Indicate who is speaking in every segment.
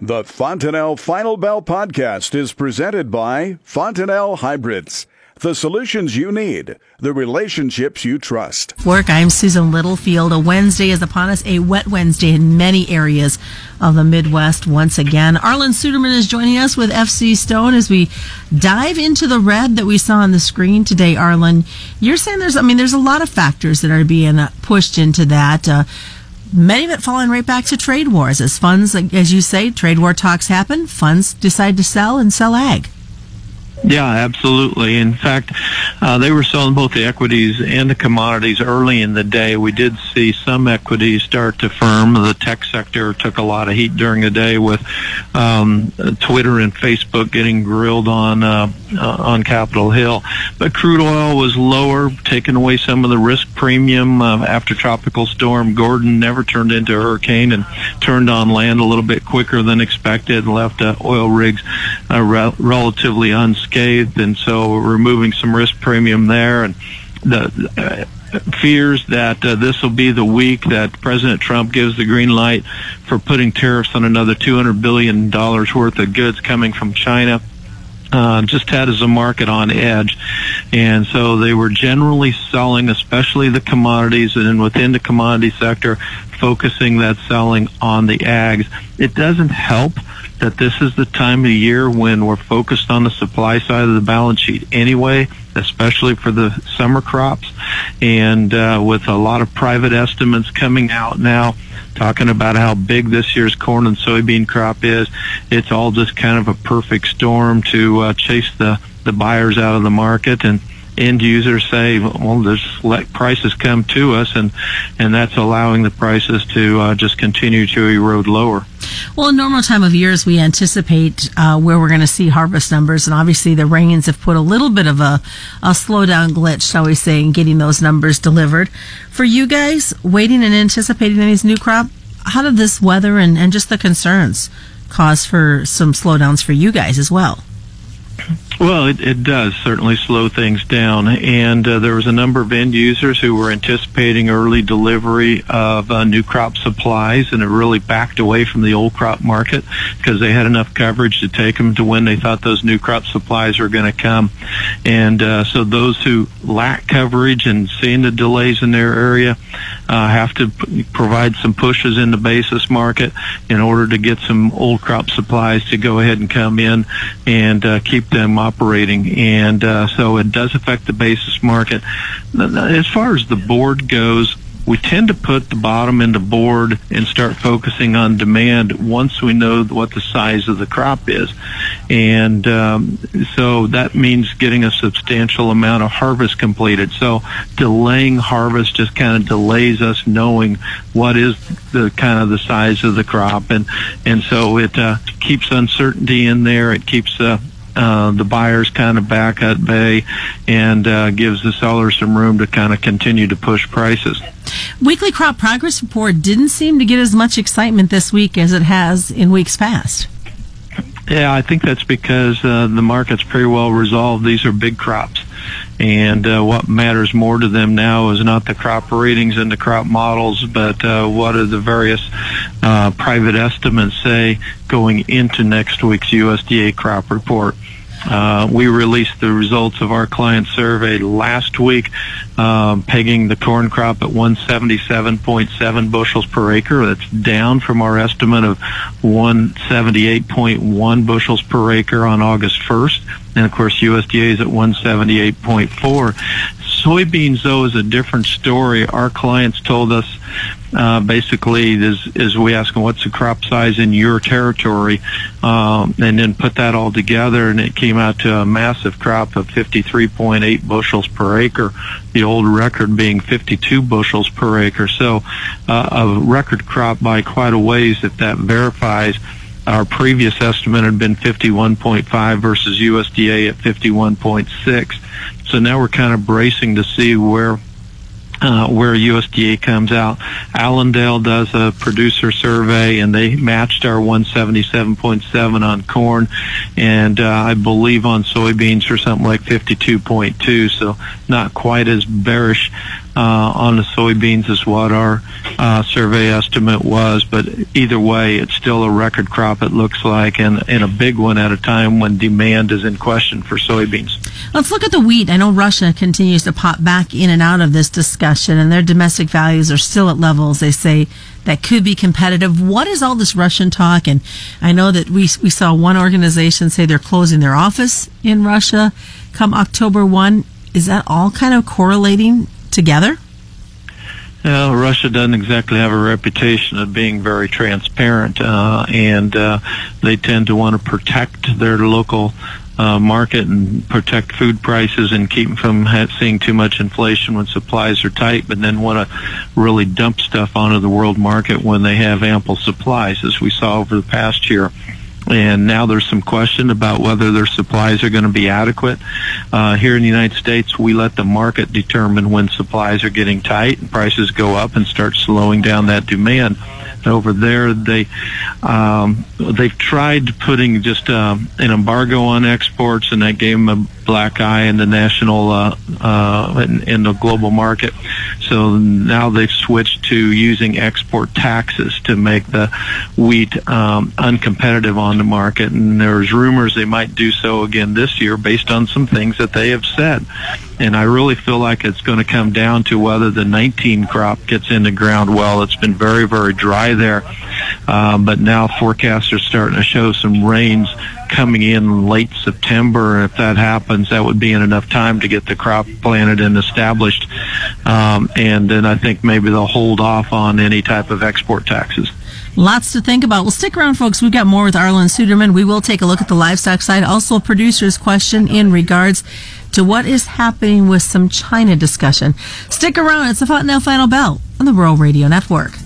Speaker 1: The Fontanelle Final Bell podcast is presented by Fontanelle Hybrids. The solutions you need, the relationships you trust.
Speaker 2: Work. I'm Susan Littlefield. A Wednesday is upon us, a wet Wednesday in many areas of the Midwest once again. Arlan Suderman is joining us with FC Stone as we dive into the red that we saw on the screen today. Arlan, you're saying there's, I mean, there's a lot of factors that are being pushed into that. Uh, many of it falling right back to trade wars. As funds, as you say, trade war talks happen, funds decide to sell and sell ag.
Speaker 3: Yeah, absolutely. In fact, uh, they were selling both the equities and the commodities early in the day. We did see some equities start to firm. The tech sector took a lot of heat during the day with um, Twitter and Facebook getting grilled on uh, uh, on Capitol Hill. But crude oil was lower, taking away some of the risk premium uh, after Tropical Storm Gordon never turned into a hurricane and turned on land a little bit quicker than expected, left uh, oil rigs uh, re- relatively unscathed unscathed, and so removing some risk premium there, and the uh, fears that uh, this will be the week that President Trump gives the green light for putting tariffs on another 200 billion dollars worth of goods coming from China. Uh, just had as a market on edge. And so they were generally selling, especially the commodities and within the commodity sector, focusing that selling on the ags. It doesn't help that this is the time of year when we're focused on the supply side of the balance sheet anyway, especially for the summer crops. And uh, with a lot of private estimates coming out now, talking about how big this year's corn and soybean crop is, it's all just kind of a perfect storm to uh, chase the, the buyers out of the market. And end users say, well, just let prices come to us, and and that's allowing the prices to uh, just continue to erode lower.
Speaker 2: Well, in normal time of years, we anticipate uh, where we're going to see harvest numbers, and obviously the rains have put a little bit of a, a slowdown glitch, shall we say, in getting those numbers delivered. For you guys, waiting and anticipating these new crop, how did this weather and, and just the concerns cause for some slowdowns for you guys as well?
Speaker 3: Well, it, it does certainly slow things down, and uh, there was a number of end users who were anticipating early delivery of uh, new crop supplies, and it really backed away from the old crop market because they had enough coverage to take them to when they thought those new crop supplies were going to come. And uh, so those who lack coverage and seeing the delays in their area uh, have to p- provide some pushes in the basis market in order to get some old crop supplies to go ahead and come in and uh, keep them operating, and uh, so it does affect the basis market. As far as the board goes, we tend to put the bottom in the board and start focusing on demand once we know what the size of the crop is. And um, so that means getting a substantial amount of harvest completed. So delaying harvest just kind of delays us knowing what is the kind of the size of the crop. And, and so it uh, keeps uncertainty in there. It keeps uh, uh, the buyers kind of back at bay and uh, gives the sellers some room to kind of continue to push prices.
Speaker 2: Weekly crop progress report didn't seem to get as much excitement this week as it has in weeks past.
Speaker 3: Yeah, I think that's because uh, the market's pretty well resolved. These are big crops. And uh, what matters more to them now is not the crop ratings and the crop models, but uh, what are the various uh, private estimates say going into next week's USDA crop report. Uh, we released the results of our client survey last week, um, pegging the corn crop at 177.7 bushels per acre. That's down from our estimate of 178.1 bushels per acre on August 1st. And of course, USDA is at 178.4. Soybeans, though, is a different story. Our clients told us uh, basically is, is we ask them what's the crop size in your territory, um, and then put that all together, and it came out to a massive crop of 53.8 bushels per acre. The old record being 52 bushels per acre. So uh, a record crop by quite a ways if that verifies. Our previous estimate had been 51.5 versus USDA at 51.6. So now we're kind of bracing to see where uh, where USDA comes out. Allendale does a producer survey, and they matched our 177.7 on corn, and uh, I believe on soybeans for something like 52.2. So not quite as bearish uh, on the soybeans as what our uh, survey estimate was. But either way, it's still a record crop, it looks like, and, and a big one at a time when demand is in question for soybeans.
Speaker 2: Let's look at the wheat. I know Russia continues to pop back in and out of this discussion, and their domestic values are still at levels they say that could be competitive. What is all this Russian talk? And I know that we we saw one organization say they're closing their office in Russia come October one. Is that all kind of correlating together?
Speaker 3: Well, Russia doesn't exactly have a reputation of being very transparent, uh, and uh, they tend to want to protect their local uh, market and protect food prices and keep from ha- seeing too much inflation when supplies are tight, but then want to really dump stuff onto the world market when they have ample supplies, as we saw over the past year and now there's some question about whether their supplies are going to be adequate. Uh, here in the United States, we let the market determine when supplies are getting tight and prices go up and start slowing down that demand. Over there, they um, they've tried putting just uh, an embargo on exports, and that gave them a black eye in the national uh, uh, in, in the global market. So now they've switched to using export taxes to make the wheat um, uncompetitive on the market. And there's rumors they might do so again this year based on some things that they have said. And I really feel like it's going to come down to whether the 19 crop gets in the ground well. It's been very, very dry there. Um, but now forecasts are starting to show some rains coming in late September. If that happens, that would be in enough time to get the crop planted and established. Um, and then I think maybe they'll hold off on any type of export taxes.
Speaker 2: Lots to think about. Well, stick around, folks. We've got more with Arlan Suderman. We will take a look at the livestock side. Also, a producer's question in regards to what is happening with some China discussion. Stick around. It's the Fontanelle Final Bell on the Rural Radio Network.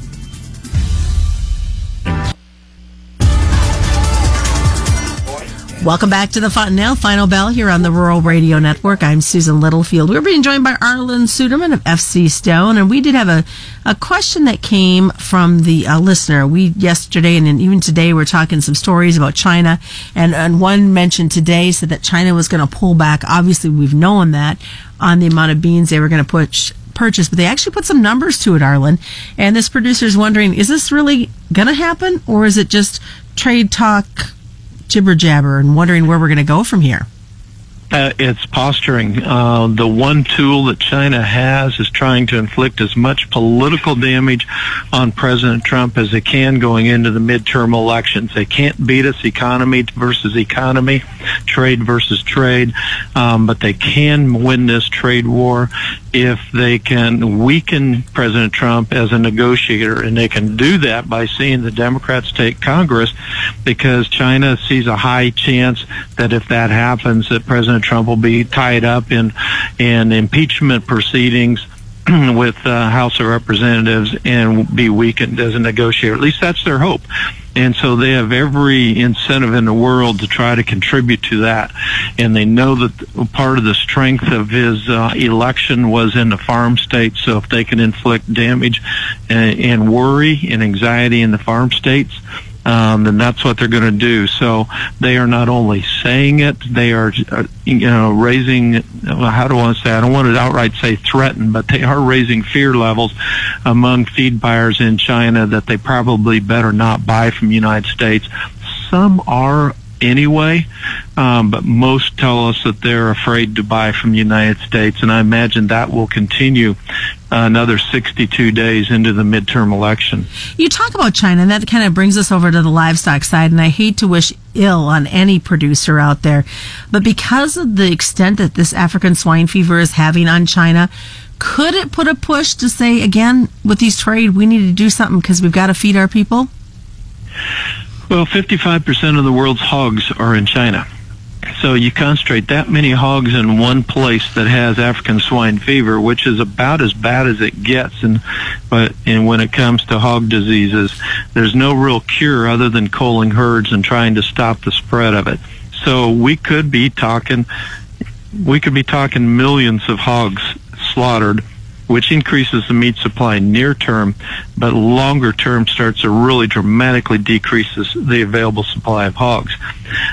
Speaker 2: Welcome back to the Fontanelle Final Bell here on the Rural Radio Network. I'm Susan Littlefield. We're being joined by Arlan Suderman of FC Stone, and we did have a, a question that came from the uh, listener. We yesterday and even today we're talking some stories about China, and, and one mentioned today said that China was going to pull back. Obviously, we've known that on the amount of beans they were going to push purchase, but they actually put some numbers to it, Arlan. And this producer is wondering, is this really going to happen, or is it just trade talk? Jibber jabber and wondering where we're going to go from here.
Speaker 3: Uh, it's posturing. Uh, the one tool that China has is trying to inflict as much political damage on President Trump as they can going into the midterm elections. They can't beat us economy versus economy, trade versus trade, um, but they can win this trade war if they can weaken President Trump as a negotiator. And they can do that by seeing the Democrats take Congress because China sees a high chance that if that happens, that President Trump will be tied up in, in impeachment proceedings with uh, House of Representatives and be weakened as a negotiator. At least that's their hope. And so they have every incentive in the world to try to contribute to that. And they know that part of the strength of his uh, election was in the farm states. So if they can inflict damage and, and worry and anxiety in the farm states, um, then that's what they're going to do. So they are not only saying it, they are, uh, you know, raising. How do I say? I don't want to outright say threaten, but they are raising fear levels among feed buyers in China that they probably better not buy from the United States. Some are anyway, um, but most tell us that they're afraid to buy from the United States, and I imagine that will continue another 62 days into the midterm election.
Speaker 2: You talk about China, and that kind of brings us over to the livestock side, and I hate to wish ill on any producer out there, but because of the extent that this African swine fever is having on China, could it put a push to say again with these trade we need to do something because we've got to feed our people?
Speaker 3: Well, 55% of the world's hogs are in China. So you concentrate that many hogs in one place that has African swine fever, which is about as bad as it gets. And but and when it comes to hog diseases, there's no real cure other than culling herds and trying to stop the spread of it. So we could be talking, we could be talking millions of hogs slaughtered which increases the meat supply near term, but longer term starts to really dramatically decreases the available supply of hogs.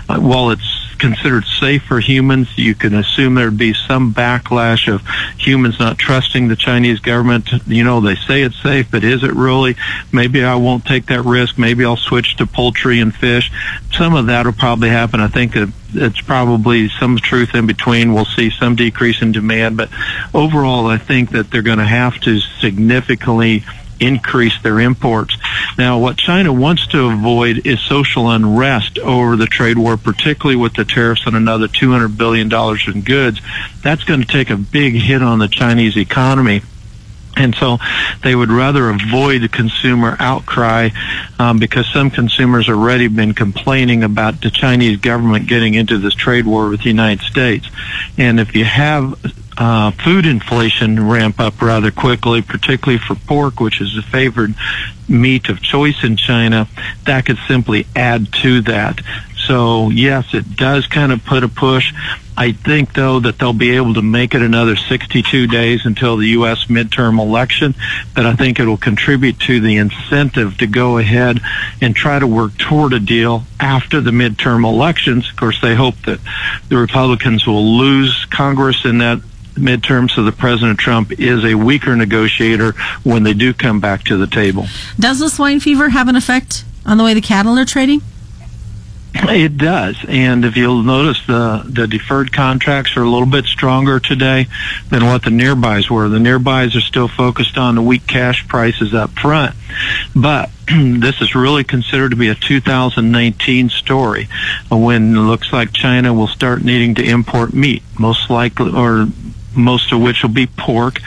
Speaker 3: Uh, while it's considered safe for humans. You can assume there'd be some backlash of humans not trusting the Chinese government. You know, they say it's safe, but is it really? Maybe I won't take that risk. Maybe I'll switch to poultry and fish. Some of that will probably happen. I think it's probably some truth in between. We'll see some decrease in demand, but overall, I think that they're going to have to significantly increase their imports. Now, what China wants to avoid is social unrest over the trade war, particularly with the tariffs on another $200 billion in goods. That's going to take a big hit on the Chinese economy. And so they would rather avoid consumer outcry um, because some consumers already been complaining about the Chinese government getting into this trade war with the United States. And if you have uh, food inflation ramp up rather quickly, particularly for pork, which is the favored meat of choice in China, that could simply add to that. So yes, it does kind of put a push. I think though that they'll be able to make it another 62 days until the U.S. midterm election, but I think it'll contribute to the incentive to go ahead and try to work toward a deal after the midterm elections. Of course, they hope that the Republicans will lose Congress in that midterm, so that President Trump is a weaker negotiator when they do come back to the table.
Speaker 2: Does the swine fever have an effect on the way the cattle are trading?
Speaker 3: It does, and if you'll notice, the the deferred contracts are a little bit stronger today than what the nearbys were. The nearbys are still focused on the weak cash prices up front, but this is really considered to be a 2019 story when it looks like China will start needing to import meat, most likely, or most of which will be pork.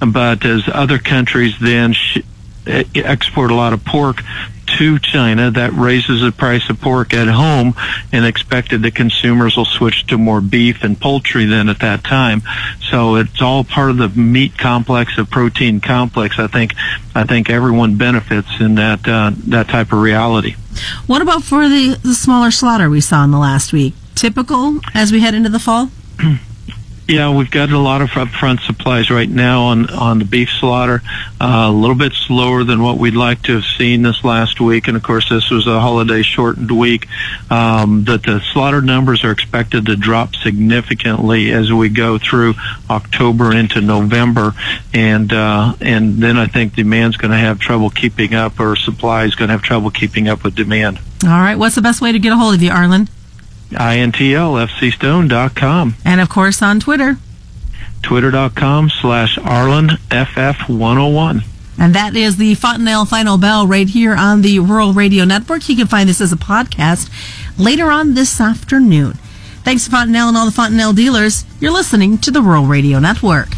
Speaker 3: But as other countries then sh- export a lot of pork to China, that raises the price of pork at home and expected that consumers will switch to more beef and poultry then at that time. So it's all part of the meat complex, the protein complex. I think, I think everyone benefits in that, uh, that type of reality.
Speaker 2: What about for the, the smaller slaughter we saw in the last week? Typical as we head into the fall?
Speaker 3: Yeah, we've got a lot of upfront supplies right now on on the beef slaughter. Uh, a little bit slower than what we'd like to have seen this last week, and of course, this was a holiday shortened week. Um, that the slaughter numbers are expected to drop significantly as we go through October into November, and uh, and then I think demand's going to have trouble keeping up, or supply is going to have trouble keeping up with demand.
Speaker 2: All right, what's the best way to get a hold of you, Arlan?
Speaker 3: intlfcstone.com.
Speaker 2: And of course on Twitter.
Speaker 3: Twitter.com slash ArlanFF101.
Speaker 2: And that is the Fontanelle Final Bell right here on the Rural Radio Network. You can find this as a podcast later on this afternoon. Thanks to Fontanelle and all the Fontanelle dealers. You're listening to the Rural Radio Network.